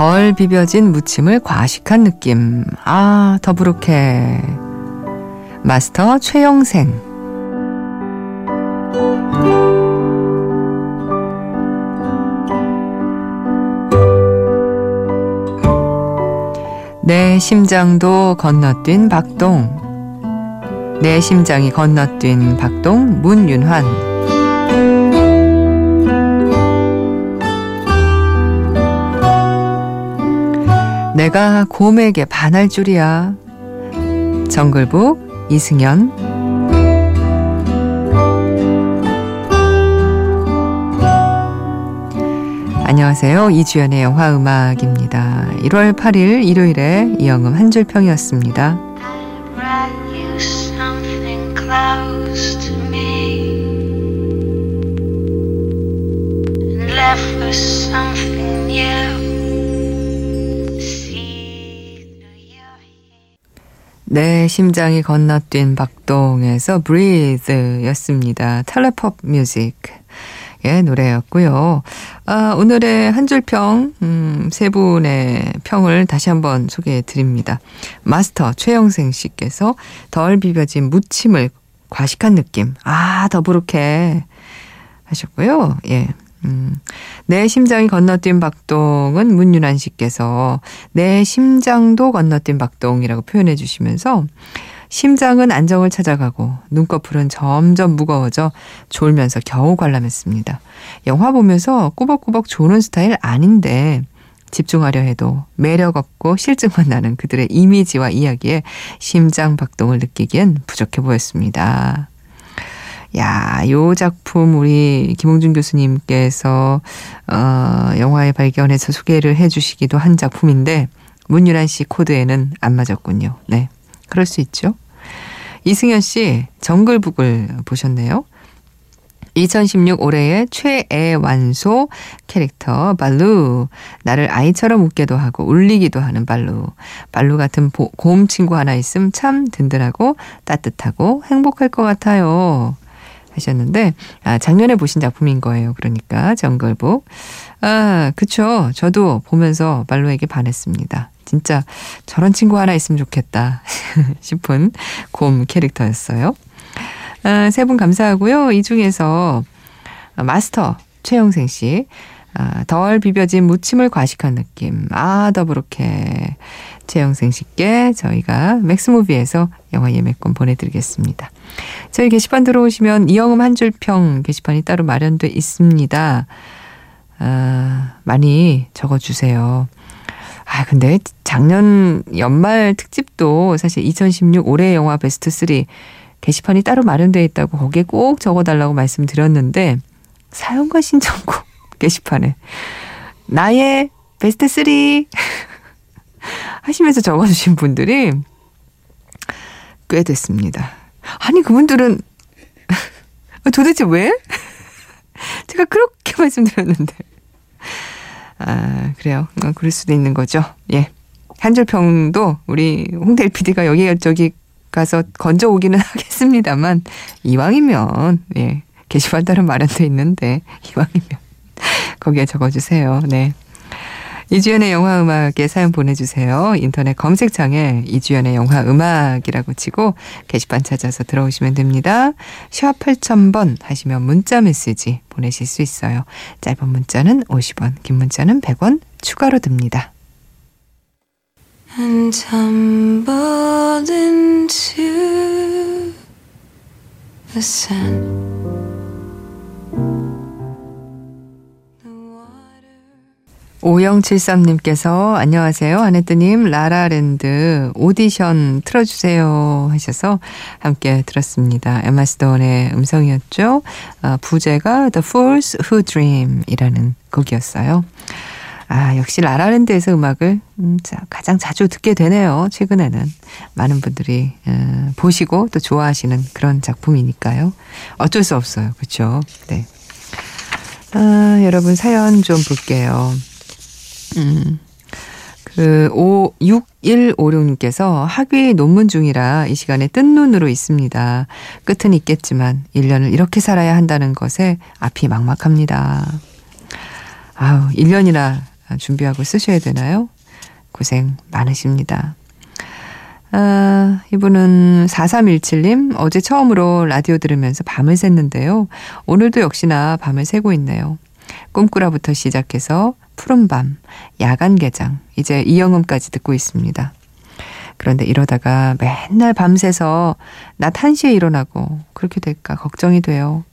덜 비벼진 무침을 과식한 느낌. 아, 더부룩해. 마스터 최영생. 내 심장도 건너뛴 박동. 내 심장이 건너뛴 박동 문윤환. 내가 곰에게 반할 줄이야. 정글북 이승연 안녕하세요. 이주연의 영화 음악입니다. 1월 8일 일요일에 이영음 한 줄평이었습니다. 내 심장이 건너뛴 박동에서 Breathe 였습니다. 텔레팝 뮤직. 의 노래였고요. 아, 오늘의 한 줄평, 음, 세 분의 평을 다시 한번 소개해 드립니다. 마스터 최영생 씨께서 덜 비벼진 무침을 과식한 느낌. 아, 더부룩해. 하셨고요. 예. 음, 내 심장이 건너뛴 박동은 문윤환 씨께서 내 심장도 건너뛴 박동이라고 표현해 주시면서 심장은 안정을 찾아가고 눈꺼풀은 점점 무거워져 졸면서 겨우 관람했습니다. 영화 보면서 꾸벅꾸벅 조는 스타일 아닌데 집중하려 해도 매력 없고 실증만 나는 그들의 이미지와 이야기에 심장 박동을 느끼기엔 부족해 보였습니다. 야, 요 작품 우리 김홍준 교수님께서 어, 영화에 발견해서 소개를 해 주시기도 한 작품인데 문유란 씨 코드에는 안 맞았군요. 네. 그럴 수 있죠. 이승현 씨 정글북을 보셨네요. 2016 올해의 최애 완소 캐릭터 발루. 나를 아이처럼 웃게도 하고 울리기도 하는 발루. 발루 같은 보, 곰 친구 하나 있음 참 든든하고 따뜻하고 행복할 것 같아요. 하셨는데 아, 작년에 보신 작품인 거예요. 그러니까 정글북. 아, 그쵸. 저도 보면서 발루에게 반했습니다. 진짜 저런 친구 하나 있으면 좋겠다 싶은 곰 캐릭터였어요. 아, 세분 감사하고요. 이 중에서 마스터 최영생 씨. 아, 덜 비벼진 무침을 과식한 느낌. 아, 더부룩해. 최영생 씨께 저희가 맥스무비에서 영화 예매권 보내드리겠습니다. 저희 게시판 들어오시면 이영음 한 줄 평 게시판이 따로 마련돼 있습니다. 아, 많이 적어주세요. 아, 근데 작년 연말 특집도 사실 2016 올해 영화 베스트 3 게시판이 따로 마련되어 있다고 거기에 꼭 적어달라고 말씀드렸는데 사연과 신청곡 게시판에 나의 베스트 3 하시면서 적어주신 분들이 꽤 됐습니다. 아니 그분들은 도대체 왜? 제가 그렇게 말씀드렸는데 아, 그래요. 어, 그럴 수도 있는 거죠. 예. 한줄평도 우리 홍대 PD가 여기 저기 가서 건져 오기는 하겠습니다만 이왕이면 예. 게시판 따로 마련돼 있는데 이왕이면 거기에 적어주세요. 네. 이주연의 영화 음악에 사연 보내주세요. 인터넷 검색창에 이주연의 영화 음악이라고 치고 게시판 찾아서 들어오시면 됩니다. 샵 8000번 하시면 문자 메시지 보내실 수 있어요. 짧은 문자는 50원, 긴 문자는 100원 추가로 듭니다. And. 오영칠삼님께서 안녕하세요. 아내뜨님 라라랜드 오디션 틀어주세요 하셔서 함께 들었습니다. 에마 스톤의 음성이었죠. 아, 부제가 The Fools Who Dream 이라는 곡이었어요. 아, 역시 라라랜드에서 음악을 음, 자, 가장 자주 듣게 되네요. 최근에는 많은 분들이 음, 보시고 또 좋아하시는 그런 작품이니까요. 어쩔 수 없어요. 그렇죠? 네. 아, 여러분 사연 좀 볼게요. 음. 그, 5, 6156님께서 학위 논문 중이라 이 시간에 뜬 눈으로 있습니다. 끝은 있겠지만 1년을 이렇게 살아야 한다는 것에 앞이 막막합니다. 아우, 1년이나 준비하고 쓰셔야 되나요? 고생 많으십니다. 아, 이분은 4317님, 어제 처음으로 라디오 들으면서 밤을 샜는데요. 오늘도 역시나 밤을 새고 있네요. 꿈꾸라부터 시작해서 푸른밤, 야간 개장, 이제 이영음까지 듣고 있습니다. 그런데 이러다가 맨날 밤새서 낮 1시에 일어나고 그렇게 될까 걱정이 돼요.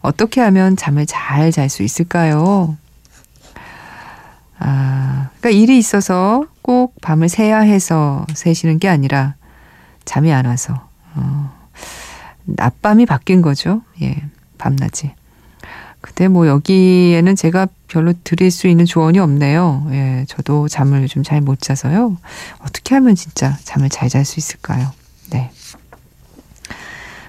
어떻게 하면 잠을 잘 잘 수 있을까요? 아, 그러니까 일이 있어서 꼭 밤을 새야 해서 새시는 게 아니라 잠이 안 와서 어, 낮밤이 바뀐 거죠. 예, 밤낮이. 근데 뭐 여기에는 제가 별로 드릴 수 있는 조언이 없네요. 예, 저도 잠을 요즘 잘못 자서요. 어떻게 하면 진짜 잠을 잘 잘 수 있을까요? 네.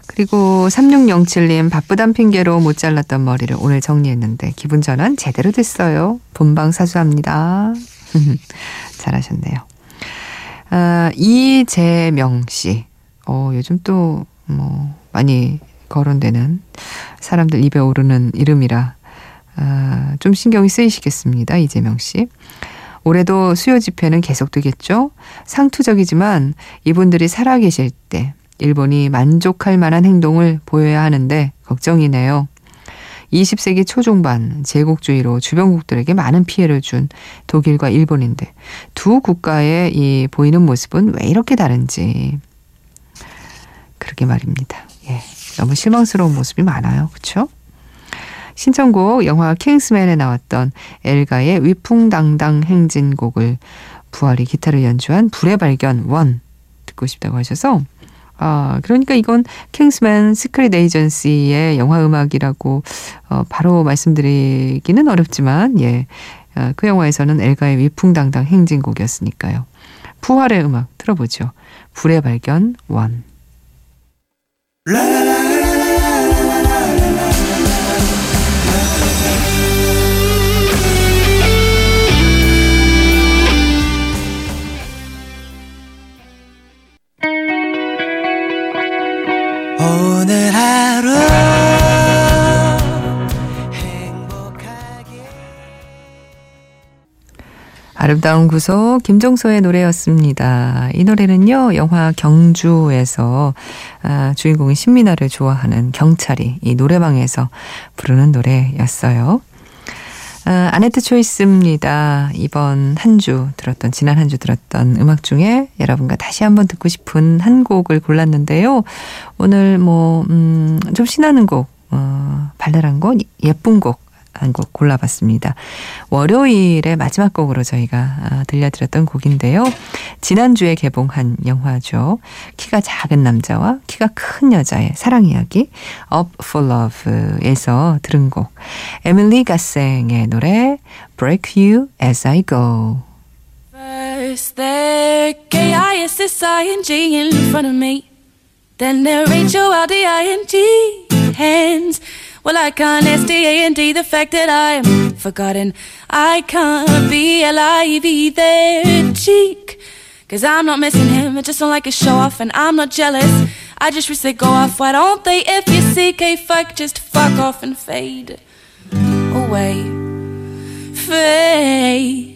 그리고 3607님 바쁘단 핑계로 못 잘랐던 머리를 오늘 정리했는데 기분 전환 제대로 됐어요. 본방 사수합니다. 잘하셨네요. 아, 이재명 씨. 어, 요즘 또 뭐 많이 거론되는 사람들 입에 오르는 이름이라 아, 좀 신경이 쓰이시겠습니다. 이재명 씨. 올해도 수요 집회는 계속되겠죠? 상투적이지만 이분들이 살아계실 때 일본이 만족할 만한 행동을 보여야 하는데 걱정이네요. 20세기 초중반 제국주의로 주변국들에게 많은 피해를 준 독일과 일본인데 두 국가의 이 보이는 모습은 왜 이렇게 다른지 그렇게 말입니다. 예. 너무 실망스러운 모습이 많아요. 그렇죠? 신청곡 영화 킹스맨에 나왔던 엘가의 위풍당당 행진곡을 부활이 기타를 연주한 불의 발견 원 듣고 싶다고 하셔서 아, 그러니까 이건 킹스맨 스크릿 에이전시의 영화 음악이라고 어, 바로 말씀드리기는 어렵지만 예. 어, 그 영화에서는 엘가의 위풍당당 행진곡이었으니까요. 부활의 음악 들어보죠. 불의 발견 원. 아름다운 구속 김종서의 노래였습니다. 이 노래는요 영화 경주에서 아, 주인공인 신민아를 좋아하는 경찰이 이 노래방에서 부르는 노래였어요. 아, 아네트 초이스입니다. 이번 한 주 들었던, 지난 한 주 들었던 음악 중에 여러분과 다시 한번 듣고 싶은 한 곡을 골랐는데요. 오늘 뭐, 음, 좀 신나는 곡, 어, 발랄한 곡, 예쁜 곡, 한 곡 골라봤습니다. 월요일의 마지막 곡으로 저희가 아, 들려드렸던 곡인데요. 지난주에 개봉한 영화죠. 키가 작은 남자와 키가 큰 여자의 사랑 이야기 Up for Love에서 들은 곡 에밀리 가생의 노래 Break You As I Go First there K-I-S-S-I-N-G in front of me Then there H-O-L-D-I-N-G hands Well, I can't stand the fact that I am forgotten. I can't be alive either cheek. Cause I'm not missing him, I just don't like a show off, and I'm not jealous. I just wish they'd go off. Why don't they? If you seek a fuck, just fuck off and fade away. Fade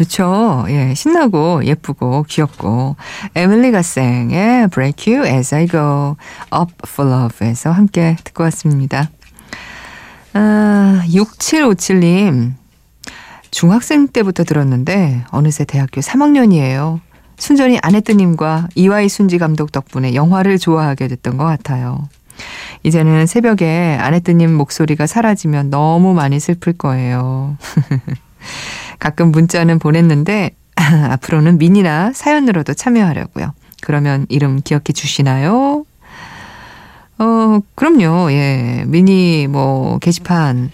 좋죠. 예, 신나고 예쁘고 귀엽고 에밀리 가생의 Break You As I Go Up for Love에서 함께 듣고 왔습니다. 아, 6757님 중학생 때부터 들었는데 어느새 대학교 3학년이에요. 순전히 아네뜨님과 이와이 순지 감독 덕분에 영화를 좋아하게 됐던 것 같아요. 이제는 새벽에 아네뜨님 목소리가 사라지면 너무 많이 슬플 거예요. 가끔 문자는 보냈는데 앞으로는 미니나 사연으로도 참여하려고요. 그러면 이름 기억해 주시나요? 어, 그럼요. 예. 미니 뭐 게시판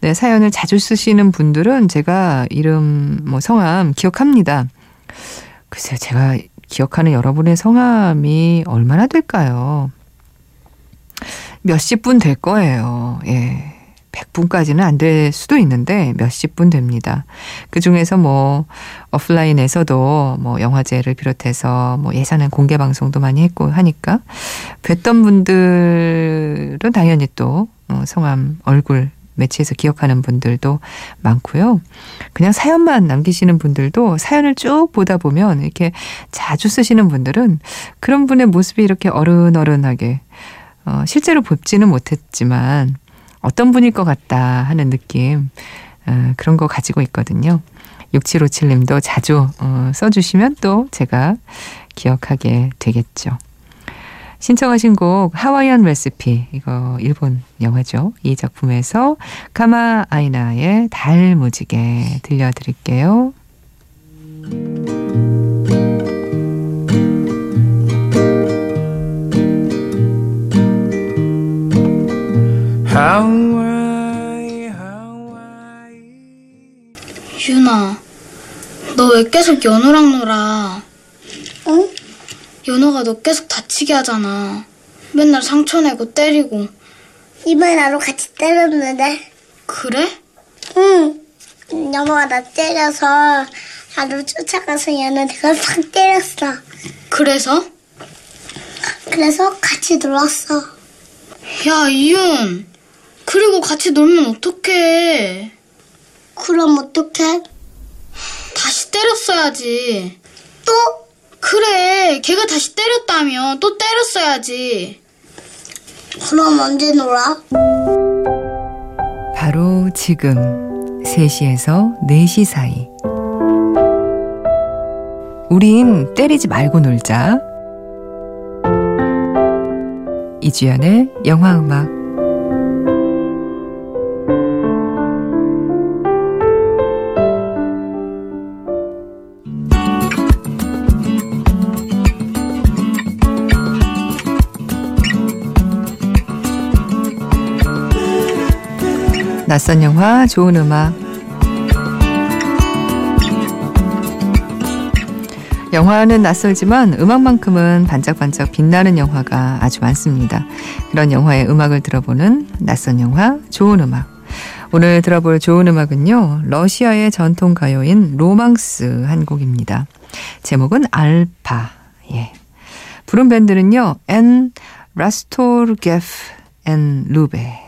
네, 사연을 자주 쓰시는 분들은 제가 이름 뭐 성함 기억합니다. 글쎄요. 제가 기억하는 여러분의 성함이 얼마나 될까요? 몇십 분 될 거예요. 예. 100분까지는 안 될 수도 있는데 몇십 분 됩니다. 그 중에서 뭐 오프라인에서도 뭐 영화제를 비롯해서 뭐 예산은 공개 방송도 많이 했고 하니까 뵀던 분들은 당연히 또 어, 성함, 얼굴 매치해서 기억하는 분들도 많고요. 그냥 사연만 남기시는 분들도 사연을 쭉 보다 보면 이렇게 자주 쓰시는 분들은 그런 분의 모습이 이렇게 어른어른하게 어, 실제로 뵙지는 못했지만 어떤 분일 것 같다 하는 느낌 어, 그런 거 가지고 있거든요. 6757님도 자주 어, 써주시면 또 제가 기억하게 되겠죠. 신청하신 곡 하와이안 레시피 이거 일본 영화죠. 이 작품에서 카마 아이나의 달 무지개 들려드릴게요. 유나, 너 왜 계속 연호랑 놀아? 응? 연호가 너 계속 다치게 하잖아. 맨날 상처 내고 때리고. 이번에 나로 같이 때렸는데. 그래? 응. 연호가 나 때려서 나로 쫓아가서 내가 팍 때렸어. 그래서? 그래서 같이 놀았어. 야, 이윤. 그리고 같이 놀면 어떡해. 그럼 어떡해? 다시 때렸어야지. 또? 그래, 걔가 다시 때렸다면 또 때렸어야지. 그럼 언제 놀아? 바로 지금 3시에서 4시 사이 우린 때리지 말고 놀자. 이주연의 영화음악 낯선 영화 좋은 음악 영화는 낯설지만 음악만큼은 반짝반짝 빛나는 영화가 아주 많습니다. 그런 영화의 음악을 들어보는 낯선 영화 좋은 음악. 오늘 들어볼 좋은 음악은요. 러시아의 전통 가요인 로망스 한 곡입니다. 제목은 알파. 예. 부른 밴드는요. 엔 라스토르게프 and 루베.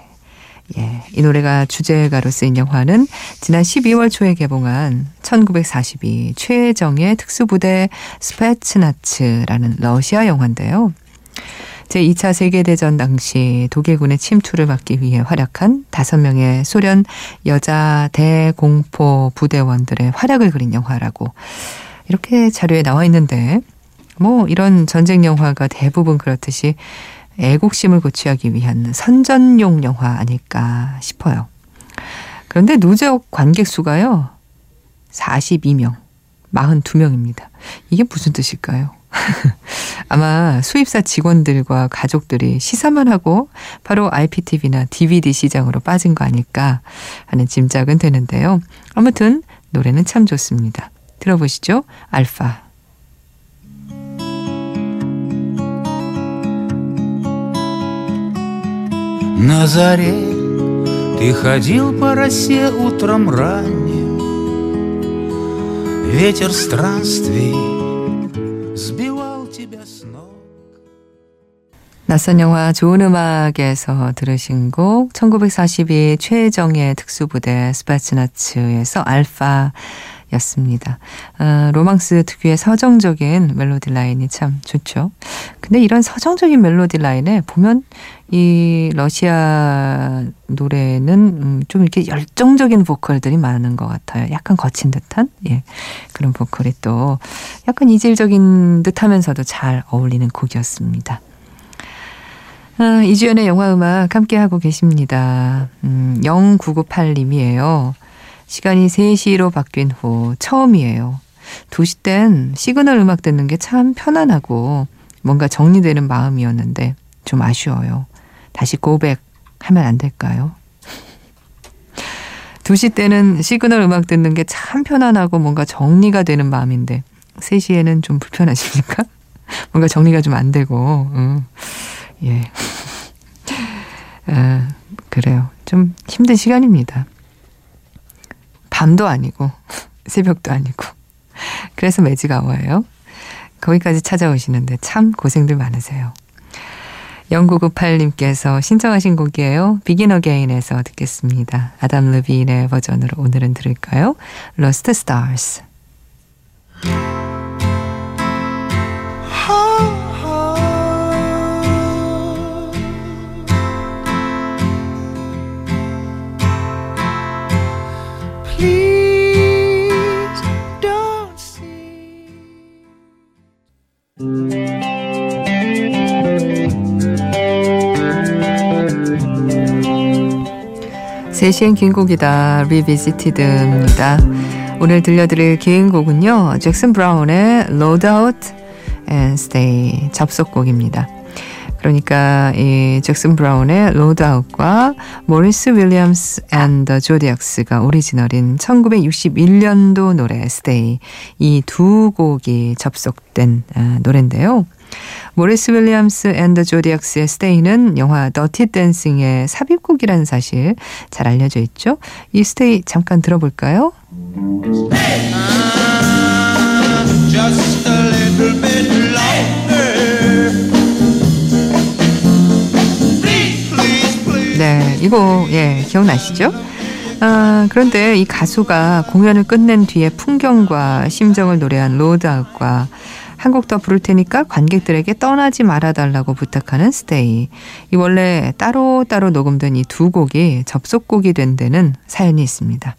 예, 이 노래가 주제가로 쓰인 영화는 지난 12월 초에 개봉한 1942 최정의 특수부대 스페츠나츠라는 러시아 영화인데요. 제2차 세계대전 당시 독일군의 침투를 막기 위해 활약한 5명의 소련 여자 대공포 부대원들의 활약을 그린 영화라고 이렇게 자료에 나와 있는데 뭐 이런 전쟁 영화가 대부분 그렇듯이 애국심을 고취하기 위한 선전용 영화 아닐까 싶어요. 그런데 누적 관객 수가요. 42명, 42명입니다. 이게 무슨 뜻일까요? 아마 수입사 직원들과 가족들이 시사만 하고 바로 IPTV나 DVD 시장으로 빠진 거 아닐까 하는 짐작은 되는데요. 아무튼 노래는 참 좋습니다. 들어보시죠. 알파. На заре ты ходил по росе утром ранним Ветер странствий сбивал тебя с ног 낯선 영화 좋은 음악에서 들으신 곡 1942 최정의 특수부대 스파츠나츠에서 알파 였습니다. 어, 로망스 특유의 서정적인 멜로디 라인이 참 좋죠. 근데 이런 서정적인 멜로디 라인에 보면 이 러시아 노래는 음, 좀 이렇게 열정적인 보컬들이 많은 것 같아요. 약간 거친 듯한 예 그런 보컬이 또 약간 이질적인 듯하면서도 잘 어울리는 곡이었습니다. 아, 이주연의 영화 음악 함께 하고 계십니다. 음, 0998님이에요. 시간이 3시로 바뀐 후 처음이에요. 2시 땐 시그널 음악 듣는 게 참 편안하고 뭔가 정리되는 마음이었는데 좀 아쉬워요. 다시 고백하면 안 될까요? 2시 때는 시그널 음악 듣는 게 참 편안하고 뭔가 정리가 되는 마음인데 3시에는 좀 불편하십니까? 뭔가 정리가 좀 안 되고 음. 예. 아, 그래요. 좀 힘든 시간입니다. 밤도 아니고 새벽도 아니고 그래서 매지가워요. 거기까지 찾아오시는데 참 고생들 많으세요. 0998님께서 신청하신 곡이에요. 비긴 어게인에서 듣겠습니다. 아담 르빈의 버전으로 오늘은 들을까요? Lost Stars. 3시엔 긴 곡이다. Revisited입니다. 오늘 들려드릴 긴 곡은요. 잭슨 브라운의 Load Out and Stay 접속곡입니다. 그러니까 이 잭슨 브라운의 Load Out과 모리스 윌리엄스 and the Zodiacs가 오리지널인 1961년도 노래 Stay 이 두 곡이 접속된 아, 노래인데요. 모리스 윌리엄스 and the Zodiacs의 Stay는 영화 Dirty Dancing의 삽입곡이라는 사실 잘 알려져 있죠. 이 Stay 잠깐 들어볼까요? Please. 네, 이거 예 기억나시죠? 아, 그런데 이 가수가 공연을 끝낸 뒤에 풍경과 심정을 노래한 Load Out과 한 곡 더 부를 테니까 관객들에게 떠나지 말아달라고 부탁하는 Stay. 이 원래 따로 따로 녹음된 이 두 곡이 접속곡이 된 데는 사연이 있습니다.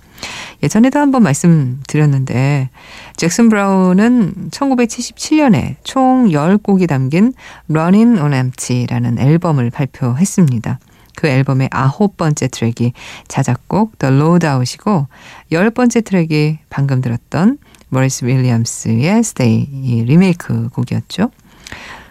예전에도 한번 말씀드렸는데 잭슨 브라운은 1977년에 총 10곡이 담긴 Running on Empty라는 앨범을 발표했습니다. 그 앨범의 아홉 번째 트랙이 자작곡 The Loadout이고 열 번째 트랙이 방금 들었던 모리스 윌리엄스의 Stay 이 리메이크 곡이었죠.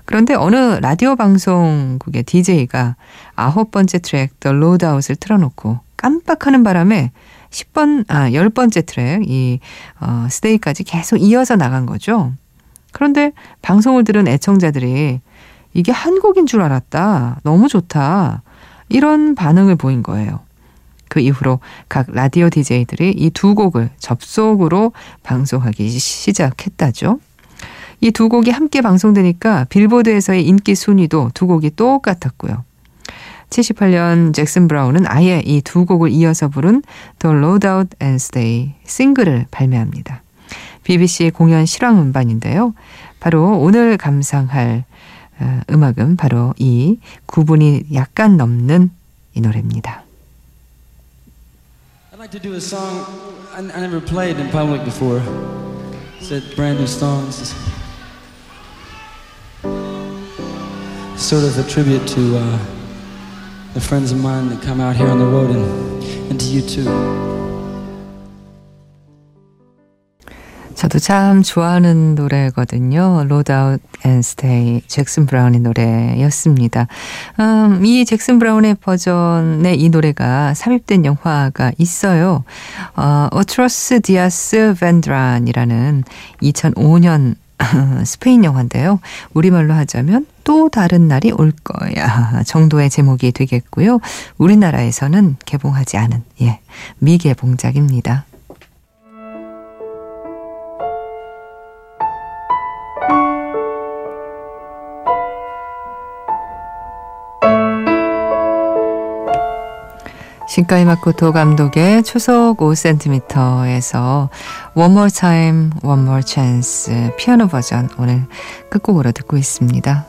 그런데 어느 라디오 방송국의 DJ가 아홉 번째 트랙 The Loadout을 틀어놓고 깜빡하는 바람에 10번, 아, 10번째 트랙, 이, 어, 스테이까지 계속 이어서 나간 거죠. 그런데 방송을 들은 애청자들이 이게 한 곡인 줄 알았다. 너무 좋다. 이런 반응을 보인 거예요. 그 이후로 각 라디오 DJ들이 이 두 곡을 접속으로 방송하기 시작했다죠. 이 두 곡이 함께 방송되니까 빌보드에서의 인기 순위도 두 곡이 똑같았고요. 78년 잭슨 브라운은 아예 이 두 곡을 이어서 부른 The Loadout and Stay 싱글을 발매합니다. BBC 공연 실황 음반인데요. 바로 오늘 감상할 어, 음악은 바로 이 구분이 약간 넘는 이 노래입니다. I'd to do a song I, I never played in public before. It's a brand new song. It's sort of a tribute to uh, the friends of mine that come out here on the road and, and to you too. 저도 참 좋아하는 노래거든요. Load Out and 잭슨 브라운의 노래였습니다. 음, 이 잭슨 브라운의 버전의 이 노래가 삽입된 영화가 있어요. 어, Otros días vendrán이라는 2005년 스페인 영화인데요. 우리말로 하자면 또 다른 날이 올 거야 정도의 제목이 되겠고요. 우리나라에서는 개봉하지 않은 예 미개봉작입니다. 신카이 마코토 감독의 초속 5cm에서 One More Time, One More Chance 피아노 버전 오늘 끝곡으로 듣고 있습니다.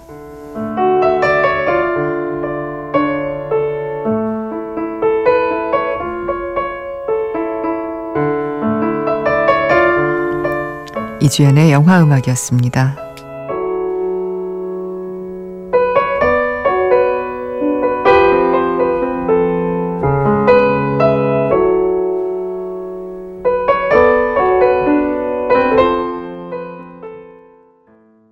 이주연의 영화 음악이었습니다.